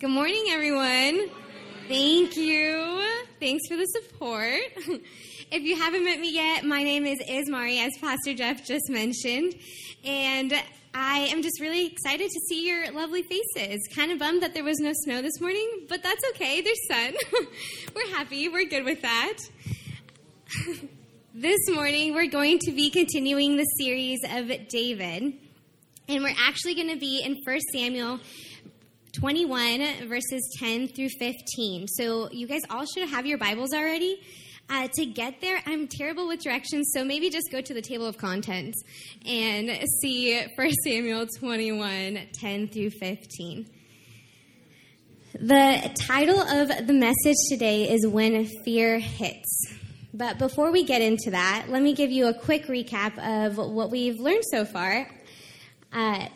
Good morning, everyone. Thank you. Thanks for the support. If you haven't met me yet, my name is Ismari, as Pastor Jeff just mentioned, and I am just really excited to see your lovely faces. Kind of bummed that there was no snow this morning, but that's okay. There's sun. we're happy. We're good with that. this morning, we're going to be continuing the series of David, and we're actually going to be in 1 Samuel 21, verses 10 through 15. So, you guys all should have your Bibles already. Uh, to get there, I'm terrible with directions, so maybe just go to the table of contents and see 1 Samuel 21 10 through 15. The title of the message today is When Fear Hits. But before we get into that, let me give you a quick recap of what we've learned so far. Uh,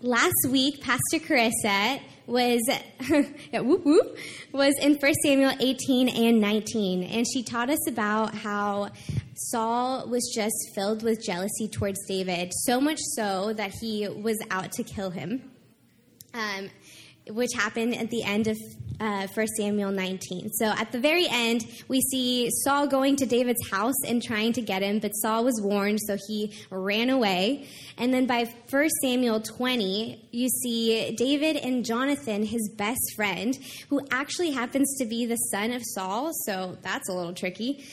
last week, Pastor Carissa was yeah, whoop, whoop, was in 1 Samuel 18 and 19, and she taught us about how Saul was just filled with jealousy towards David, so much so that he was out to kill him. Um, which happened at the end of uh, 1 Samuel 19. So at the very end, we see Saul going to David's house and trying to get him, but Saul was warned, so he ran away. And then by 1 Samuel 20, you see David and Jonathan, his best friend, who actually happens to be the son of Saul, so that's a little tricky.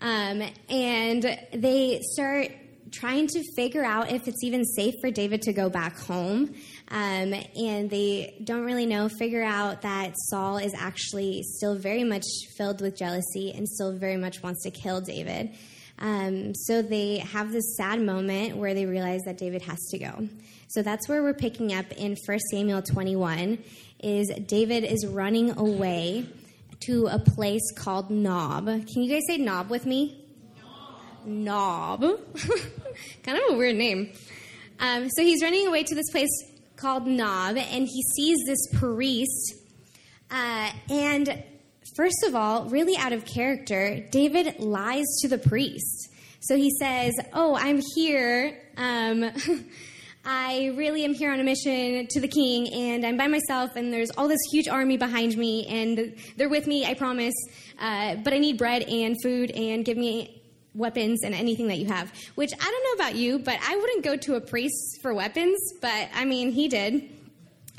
Um, and they start trying to figure out if it's even safe for David to go back home. Um, and they don't really know, figure out that Saul is actually still very much filled with jealousy and still very much wants to kill David. Um, so they have this sad moment where they realize that David has to go. So that's where we're picking up in 1 Samuel 21 is David is running away to a place called Nob. Can you guys say Nob with me? Nob. Kind of a weird name. Um, so he's running away to this place called Nob, and he sees this priest. Uh, and first of all, really out of character, David lies to the priest. So he says, Oh, I'm here. Um, I really am here on a mission to the king, and I'm by myself, and there's all this huge army behind me, and they're with me, I promise. Uh, but I need bread and food, and give me weapons and anything that you have. Which I don't know about you, but I wouldn't go to a priest for weapons, but I mean, he did.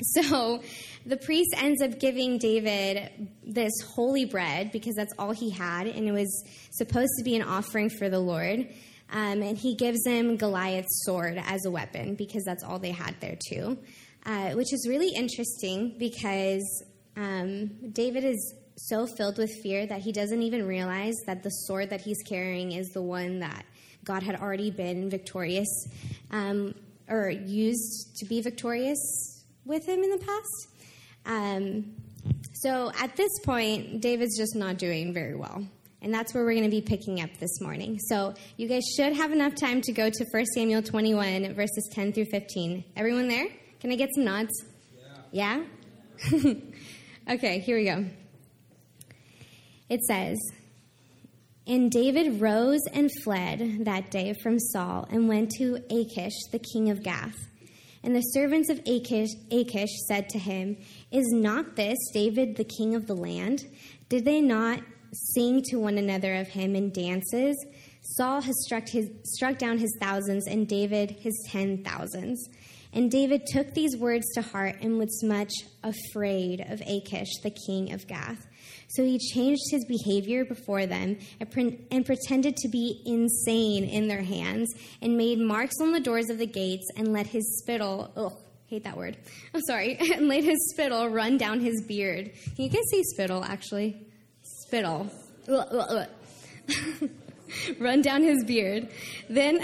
So the priest ends up giving David this holy bread because that's all he had, and it was supposed to be an offering for the Lord. Um, and he gives him Goliath's sword as a weapon because that's all they had there, too. Uh, which is really interesting because um, David is so filled with fear that he doesn't even realize that the sword that he's carrying is the one that God had already been victorious um, or used to be victorious with him in the past. Um, so at this point, David's just not doing very well. And that's where we're going to be picking up this morning. So you guys should have enough time to go to 1 Samuel 21, verses 10 through 15. Everyone there? Can I get some nods? Yeah? yeah? okay, here we go. It says, And David rose and fled that day from Saul and went to Achish, the king of Gath. And the servants of Achish, Achish said to him, Is not this David the king of the land? Did they not sing to one another of him in dances? Saul has struck, his, struck down his thousands, and David his ten thousands. And David took these words to heart and was much afraid of Achish, the king of Gath. So he changed his behavior before them and pretended to be insane in their hands and made marks on the doors of the gates and let his spittle, ugh, hate that word. I'm sorry, and let his spittle run down his beard. Can you guys say spittle actually? Spittle. run down his beard. Then,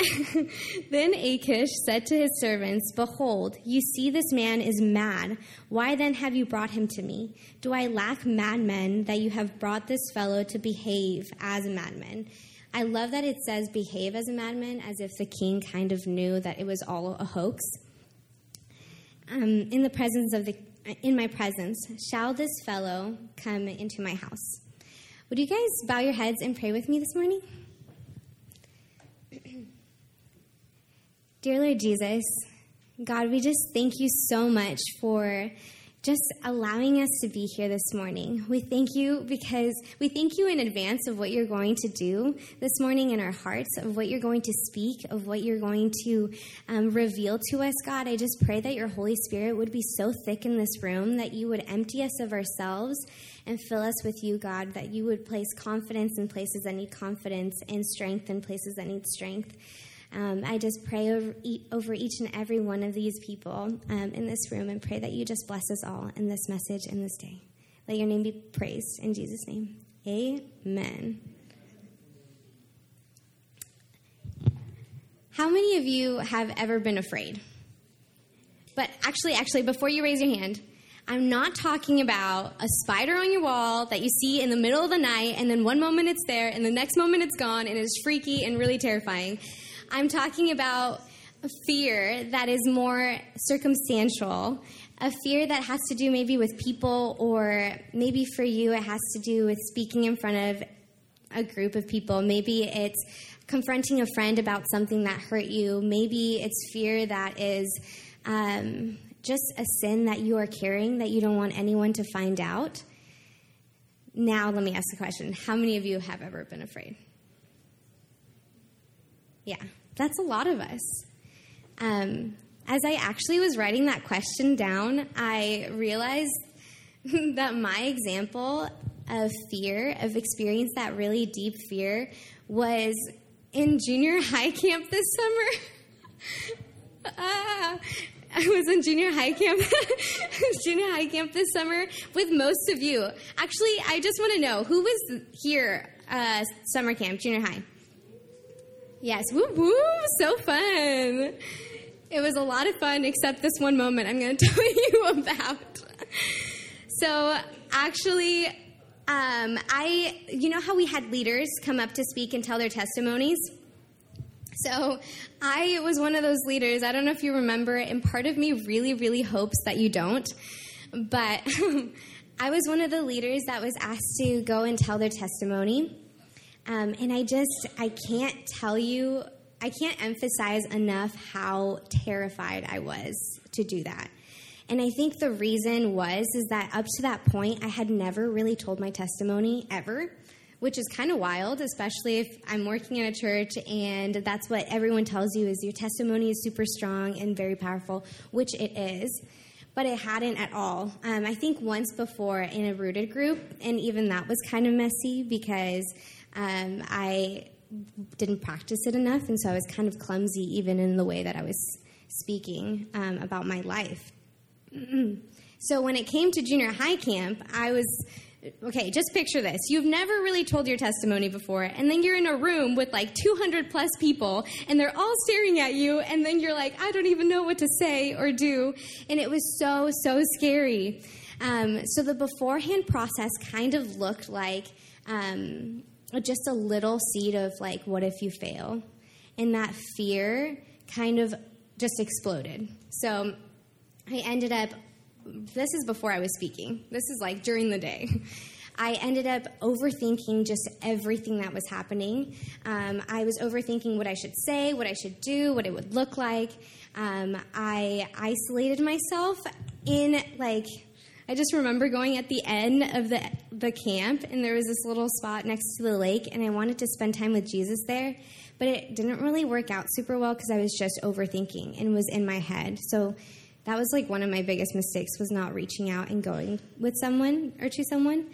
then Achish said to his servants, Behold, you see this man is mad. Why then have you brought him to me? Do I lack madmen that you have brought this fellow to behave as a madman? I love that it says behave as a madman, as if the king kind of knew that it was all a hoax. Um, in the presence of the, in my presence, shall this fellow come into my house? Would you guys bow your heads and pray with me this morning? Dear Lord Jesus, God, we just thank you so much for just allowing us to be here this morning. We thank you because we thank you in advance of what you're going to do this morning in our hearts, of what you're going to speak, of what you're going to um, reveal to us, God. I just pray that your Holy Spirit would be so thick in this room that you would empty us of ourselves and fill us with you, God, that you would place confidence in places that need confidence and strength in places that need strength. Um, I just pray over, over, each and every one of these people um, in this room and pray that you just bless us all in this message in this day. Let your name be praised in Jesus' name. Amen. How many of you have ever been afraid? But actually, actually, before you raise your hand, I'm not talking about a spider on your wall that you see in the middle of the night, and then one moment it's there, and the next moment it's gone, and it's freaky and really terrifying. I'm talking about a fear that is more circumstantial, a fear that has to do maybe with people, or maybe for you it has to do with speaking in front of a group of people. Maybe it's confronting a friend about something that hurt you. Maybe it's fear that is um, just a sin that you are carrying that you don't want anyone to find out. Now, let me ask the question How many of you have ever been afraid? Yeah, that's a lot of us. Um, as I actually was writing that question down, I realized that my example of fear, of experience that really deep fear, was in junior high camp this summer. ah, I was in junior high camp, junior high camp this summer with most of you. Actually, I just want to know who was here uh, summer camp, junior high. Yes, woo woo, so fun. It was a lot of fun, except this one moment I'm going to tell you about. So, actually, um, I, you know how we had leaders come up to speak and tell their testimonies? So, I was one of those leaders. I don't know if you remember, and part of me really, really hopes that you don't. But I was one of the leaders that was asked to go and tell their testimony. Um, and I just, I can't tell you, I can't emphasize enough how terrified I was to do that. And I think the reason was is that up to that point, I had never really told my testimony ever, which is kind of wild, especially if I'm working in a church and that's what everyone tells you is your testimony is super strong and very powerful, which it is. But it hadn't at all. Um, I think once before in a rooted group, and even that was kind of messy because um, I didn't practice it enough, and so I was kind of clumsy even in the way that I was speaking um, about my life. so when it came to junior high camp, I was okay, just picture this. You've never really told your testimony before, and then you're in a room with like 200 plus people, and they're all staring at you, and then you're like, I don't even know what to say or do. And it was so, so scary. Um, so the beforehand process kind of looked like um, just a little seed of like, what if you fail? And that fear kind of just exploded. So I ended up, this is before I was speaking, this is like during the day. I ended up overthinking just everything that was happening. Um, I was overthinking what I should say, what I should do, what it would look like. Um, I isolated myself in like I just remember going at the end of the, the camp, and there was this little spot next to the lake, and I wanted to spend time with Jesus there, but it didn't really work out super well because I was just overthinking and was in my head. So that was like one of my biggest mistakes was not reaching out and going with someone or to someone.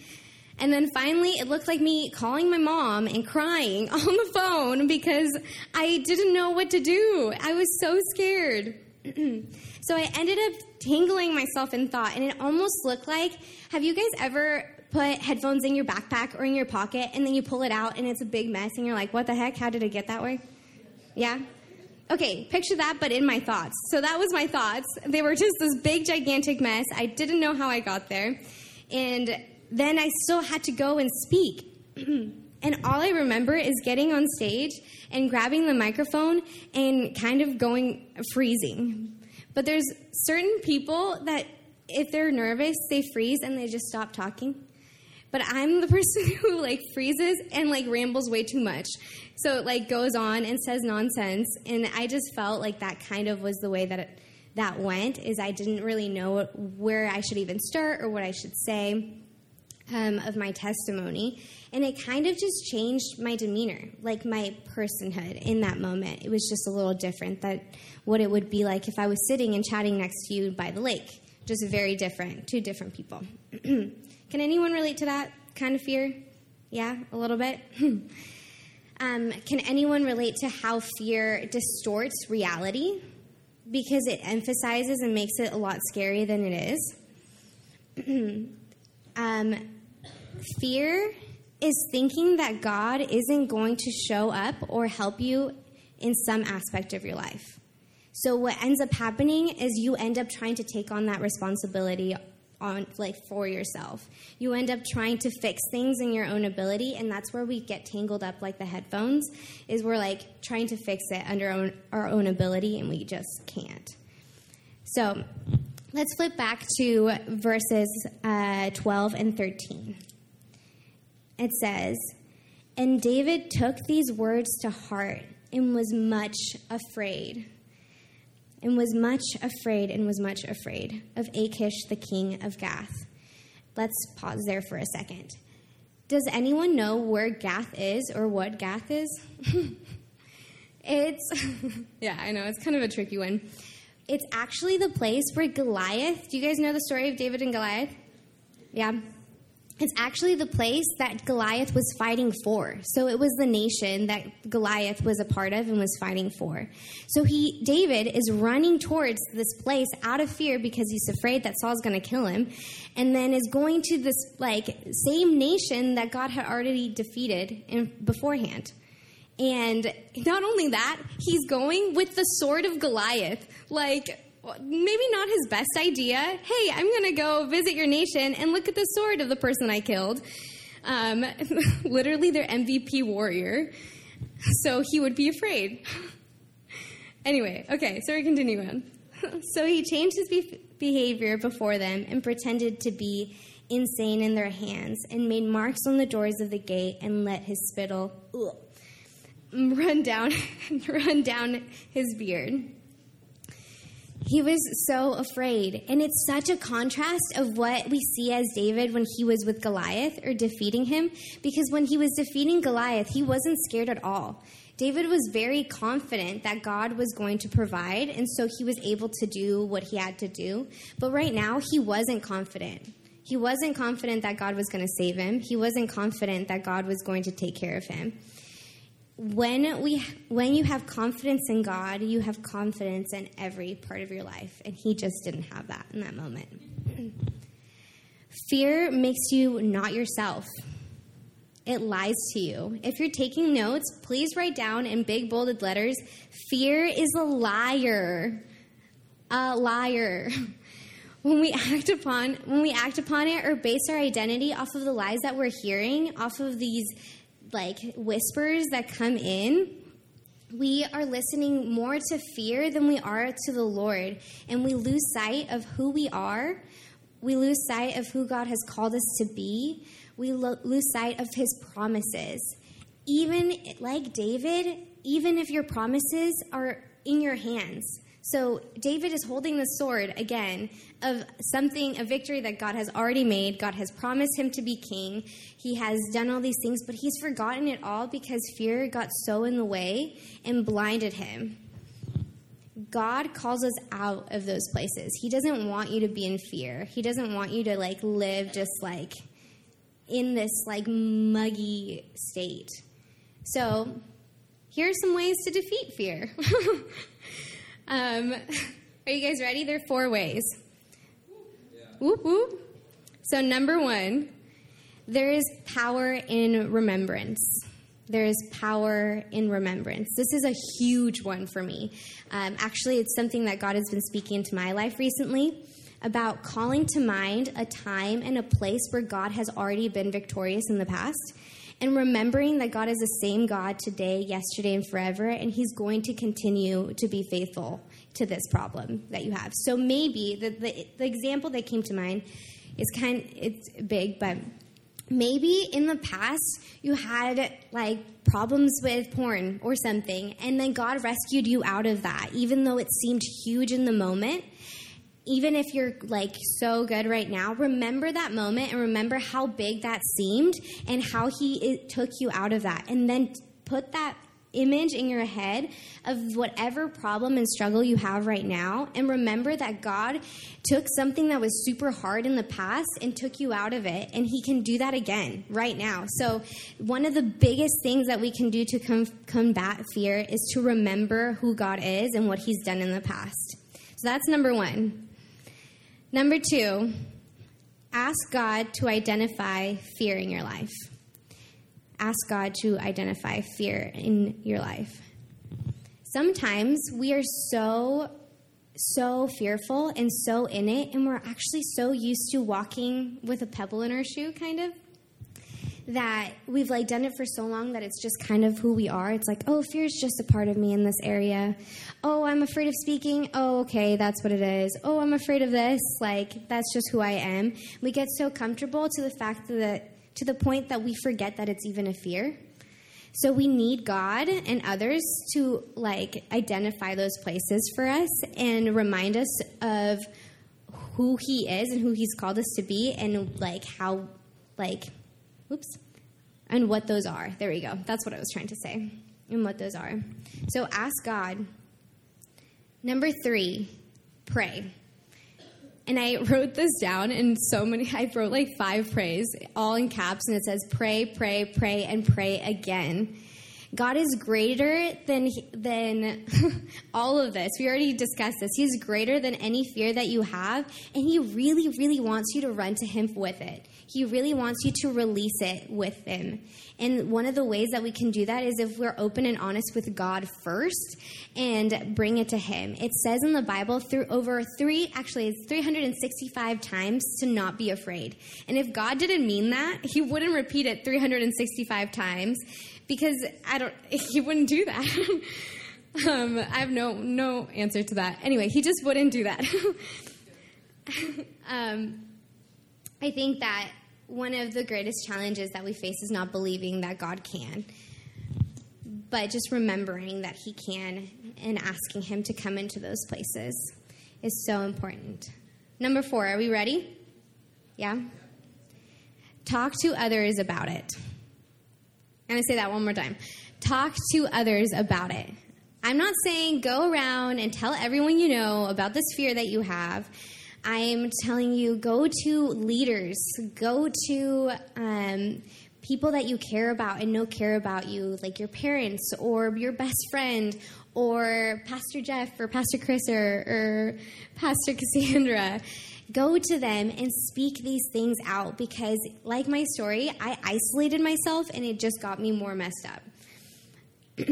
And then finally, it looked like me calling my mom and crying on the phone because I didn't know what to do. I was so scared. so I ended up tangling myself in thought, and it almost looked like have you guys ever put headphones in your backpack or in your pocket and then you pull it out and it's a big mess and you're like, what the heck? How did it get that way? Yeah? Okay, picture that, but in my thoughts. So that was my thoughts. They were just this big, gigantic mess. I didn't know how I got there. And then I still had to go and speak. and all I remember is getting on stage and grabbing the microphone and kind of going freezing but there's certain people that if they're nervous, they freeze and they just stop talking. But I'm the person who like freezes and like rambles way too much. So it like goes on and says nonsense and I just felt like that kind of was the way that it, that went is I didn't really know where I should even start or what I should say um, of my testimony. And it kind of just changed my demeanor, like my personhood in that moment. It was just a little different that what it would be like if I was sitting and chatting next to you by the lake. Just very different, two different people. Can anyone relate to that kind of fear? Yeah, a little bit? um, can anyone relate to how fear distorts reality? Because it emphasizes and makes it a lot scarier than it is. um, fear is thinking that God isn't going to show up or help you in some aspect of your life. So what ends up happening is you end up trying to take on that responsibility on like for yourself. You end up trying to fix things in your own ability and that's where we get tangled up like the headphones is we're like trying to fix it under our own, our own ability and we just can't. So, let's flip back to verses uh, 12 and 13 it says, And David took these words to heart and was much afraid. And was much afraid and was much afraid of Achish, the king of Gath. Let's pause there for a second. Does anyone know where Gath is or what Gath is? it's, yeah, I know, it's kind of a tricky one. It's actually the place where Goliath, do you guys know the story of David and Goliath? Yeah. It's actually the place that Goliath was fighting for. So it was the nation that Goliath was a part of and was fighting for. So he, David, is running towards this place out of fear because he's afraid that Saul's going to kill him, and then is going to this like same nation that God had already defeated in, beforehand. And not only that, he's going with the sword of Goliath. Like, maybe not his best idea. Hey, I'm going to go visit your nation and look at the sword of the person I killed. Um, literally, their MVP warrior. So he would be afraid. anyway, okay, so we continue on. so he changed his be- behavior before them and pretended to be insane in their hands and made marks on the doors of the gate and let his spittle ugh, run down run down his beard. He was so afraid. And it's such a contrast of what we see as David when he was with Goliath or defeating him, because when he was defeating Goliath, he wasn't scared at all. David was very confident that God was going to provide, and so he was able to do what he had to do. But right now, he wasn't confident. He wasn't confident that God was going to save him. He wasn't confident that God was going to take care of him when we when you have confidence in God, you have confidence in every part of your life, and he just didn't have that in that moment. Fear makes you not yourself. It lies to you. If you're taking notes, please write down in big bolded letters, fear is a liar. A liar. When we act upon when we act upon it or base our identity off of the lies that we're hearing, off of these like whispers that come in, we are listening more to fear than we are to the Lord. And we lose sight of who we are. We lose sight of who God has called us to be. We lo- lose sight of his promises. Even like David, even if your promises are in your hands, so David is holding the sword again of something, a victory that God has already made. God has promised him to be king. He has done all these things, but he's forgotten it all because fear got so in the way and blinded him. God calls us out of those places. He doesn't want you to be in fear. He doesn't want you to like live just like in this like muggy state. So, here are some ways to defeat fear. Um, are you guys ready? There are four ways. Yeah. Whoop, whoop. So, number one, there is power in remembrance. There is power in remembrance. This is a huge one for me. Um, actually, it's something that God has been speaking into my life recently about calling to mind a time and a place where God has already been victorious in the past and remembering that God is the same God today, yesterday, and forever, and He's going to continue to be faithful to this problem that you have. So maybe the, the, the example that came to mind is kind it's big, but maybe in the past you had like problems with porn or something, and then God rescued you out of that, even though it seemed huge in the moment. Even if you're like so good right now, remember that moment and remember how big that seemed and how He took you out of that. And then put that image in your head of whatever problem and struggle you have right now. And remember that God took something that was super hard in the past and took you out of it. And He can do that again right now. So, one of the biggest things that we can do to com- combat fear is to remember who God is and what He's done in the past. So, that's number one. Number two, ask God to identify fear in your life ask God to identify fear in your life. Sometimes we are so, so fearful and so in it, and we're actually so used to walking with a pebble in our shoe, kind of, that we've like done it for so long that it's just kind of who we are. It's like, oh, fear is just a part of me in this area. Oh, I'm afraid of speaking. Oh, okay, that's what it is. Oh, I'm afraid of this. Like, that's just who I am. We get so comfortable to the fact that to the point that we forget that it's even a fear. So we need God and others to like identify those places for us and remind us of who he is and who he's called us to be and like how like oops and what those are. There we go. That's what I was trying to say. And what those are. So ask God. Number 3, pray and I wrote this down in so many, I wrote like five prays, all in caps, and it says, pray, pray, pray, and pray again. God is greater than, than all of this. We already discussed this. He's greater than any fear that you have, and He really, really wants you to run to Him with it. He really wants you to release it with Him. And one of the ways that we can do that is if we're open and honest with God first and bring it to Him. It says in the Bible through over three, actually, it's 365 times to not be afraid. And if God didn't mean that, He wouldn't repeat it 365 times because I don't, He wouldn't do that. um, I have no no answer to that. Anyway, He just wouldn't do that. um, I think that one of the greatest challenges that we face is not believing that God can, but just remembering that He can and asking Him to come into those places is so important. Number four, are we ready? Yeah? Talk to others about it. I'm going to say that one more time. Talk to others about it. I'm not saying go around and tell everyone you know about this fear that you have I'm telling you, go to leaders, go to um, people that you care about and know care about you, like your parents or your best friend or Pastor Jeff or Pastor Chris or, or Pastor Cassandra. Go to them and speak these things out because, like my story, I isolated myself and it just got me more messed up.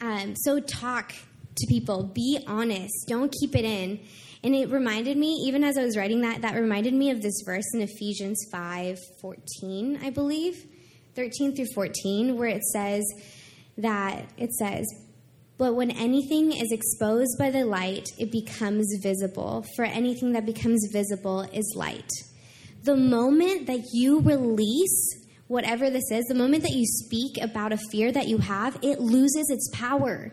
um, so, talk to people, be honest, don't keep it in. And it reminded me, even as I was writing that, that reminded me of this verse in Ephesians 5 14, I believe, 13 through 14, where it says that it says, But when anything is exposed by the light, it becomes visible, for anything that becomes visible is light. The moment that you release whatever this is, the moment that you speak about a fear that you have, it loses its power.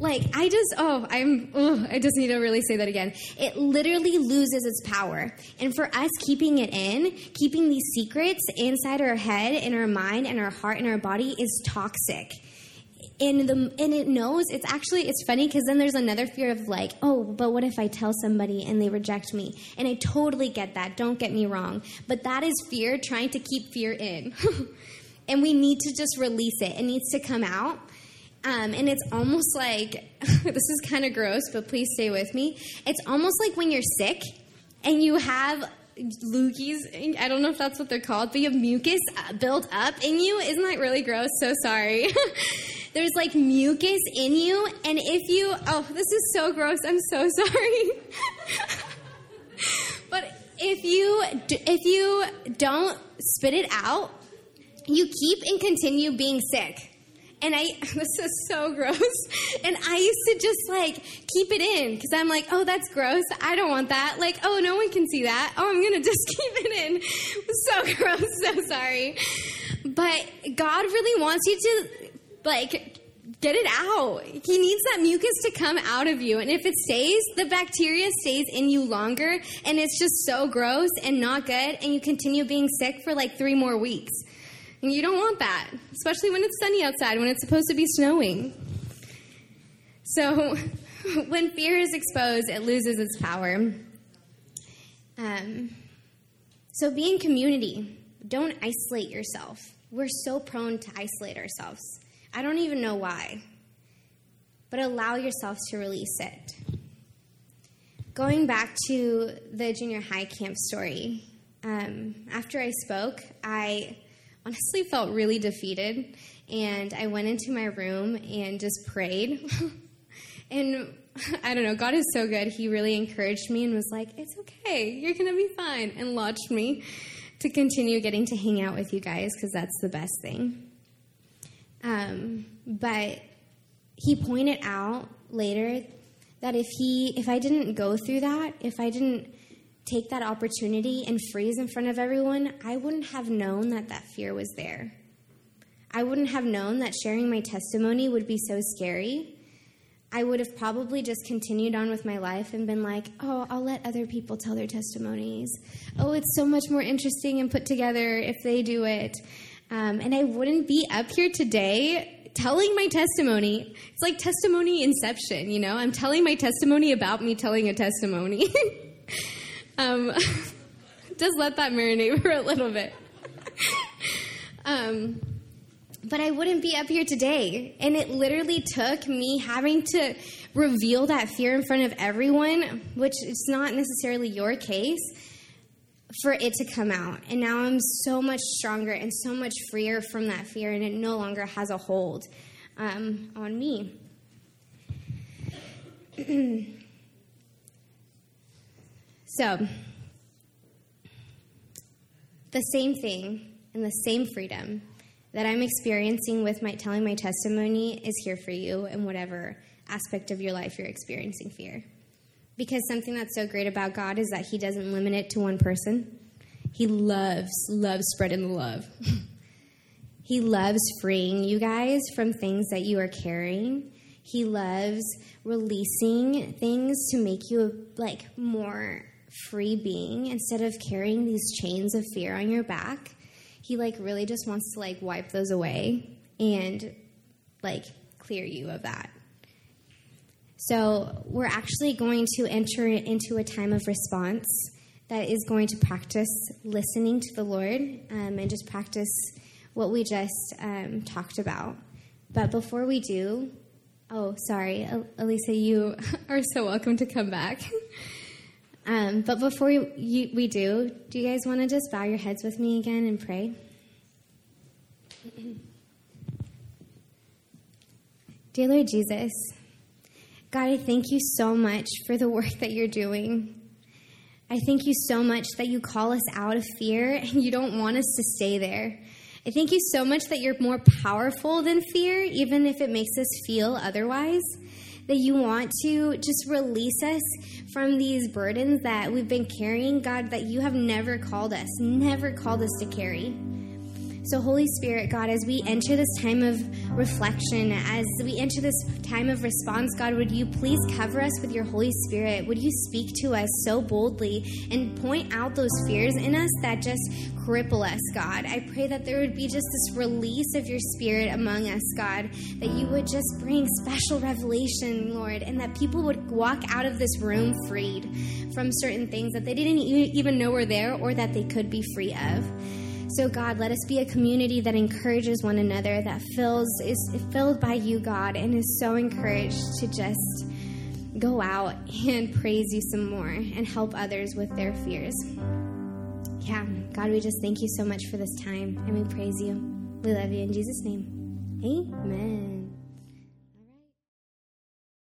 Like, I just, oh, I'm, oh, I just need to really say that again. It literally loses its power. And for us, keeping it in, keeping these secrets inside our head, in our mind, and our heart, and our body is toxic. And the and it knows it's actually it's funny because then there's another fear of like oh but what if I tell somebody and they reject me and I totally get that don't get me wrong but that is fear trying to keep fear in and we need to just release it it needs to come out um, and it's almost like this is kind of gross, but please stay with me. It's almost like when you're sick and you have loogies. I don't know if that's what they're called, but you have mucus uh, built up in you. Isn't that really gross? So sorry. There's like mucus in you, and if you, oh, this is so gross. I'm so sorry. but if you if you don't spit it out, you keep and continue being sick. And I, this is so gross. And I used to just like keep it in because I'm like, oh, that's gross. I don't want that. Like, oh, no one can see that. Oh, I'm going to just keep it in. So so gross. So sorry. But God really wants you to, like, get it out. He needs that mucus to come out of you. And if it stays, the bacteria stays in you longer and it's just so gross and not good and you continue being sick for like three more weeks. And you don't want that, especially when it's sunny outside, when it's supposed to be snowing. So when fear is exposed, it loses its power. Um, so be in community. Don't isolate yourself. We're so prone to isolate ourselves. I don't even know why. But allow yourself to release it. Going back to the junior high camp story, um, after I spoke, I honestly felt really defeated. And I went into my room and just prayed. and I don't know, God is so good. He really encouraged me and was like, It's okay, you're going to be fine, and launched me to continue getting to hang out with you guys because that's the best thing. Um, but he pointed out later that if he if I didn't go through that, if I didn't take that opportunity and freeze in front of everyone, I wouldn't have known that that fear was there. I wouldn't have known that sharing my testimony would be so scary. I would have probably just continued on with my life and been like, oh, I'll let other people tell their testimonies. Oh, it's so much more interesting and put together if they do it. Um, and I wouldn't be up here today telling my testimony. It's like testimony inception, you know? I'm telling my testimony about me telling a testimony. um, just let that marinate for a little bit. um, but I wouldn't be up here today. And it literally took me having to reveal that fear in front of everyone, which is not necessarily your case, for it to come out. And now I'm so much stronger and so much freer from that fear, and it no longer has a hold um, on me. so, the same thing and the same freedom that I'm experiencing with my telling my testimony is here for you in whatever aspect of your life you're experiencing fear. Because something that's so great about God is that He doesn't limit it to one person. He loves, loves spreading the love. he loves freeing you guys from things that you are carrying. He loves releasing things to make you like more free being instead of carrying these chains of fear on your back he like really just wants to like wipe those away and like clear you of that. So, we're actually going to enter into a time of response that is going to practice listening to the Lord um, and just practice what we just um, talked about. But before we do, oh, sorry, Elisa, you are so welcome to come back. Um, but before we, we do, do you guys want to just bow your heads with me again and pray? Dear Lord Jesus, God, I thank you so much for the work that you're doing. I thank you so much that you call us out of fear and you don't want us to stay there. I thank you so much that you're more powerful than fear, even if it makes us feel otherwise that you want to just release us from these burdens that we've been carrying, God, that you have never called us, never called us to carry. So, Holy Spirit, God, as we enter this time of reflection, as we enter this time of response, God, would you please cover us with your Holy Spirit? Would you speak to us so boldly and point out those fears in us that just cripple us, God? I pray that there would be just this release of your Spirit among us, God, that you would just bring special revelation, Lord, and that people would walk out of this room freed from certain things that they didn't even know were there or that they could be free of. So, God, let us be a community that encourages one another, that fills is filled by you, God, and is so encouraged to just go out and praise you some more and help others with their fears. Yeah, God, we just thank you so much for this time and we praise you. We love you in Jesus' name. Amen.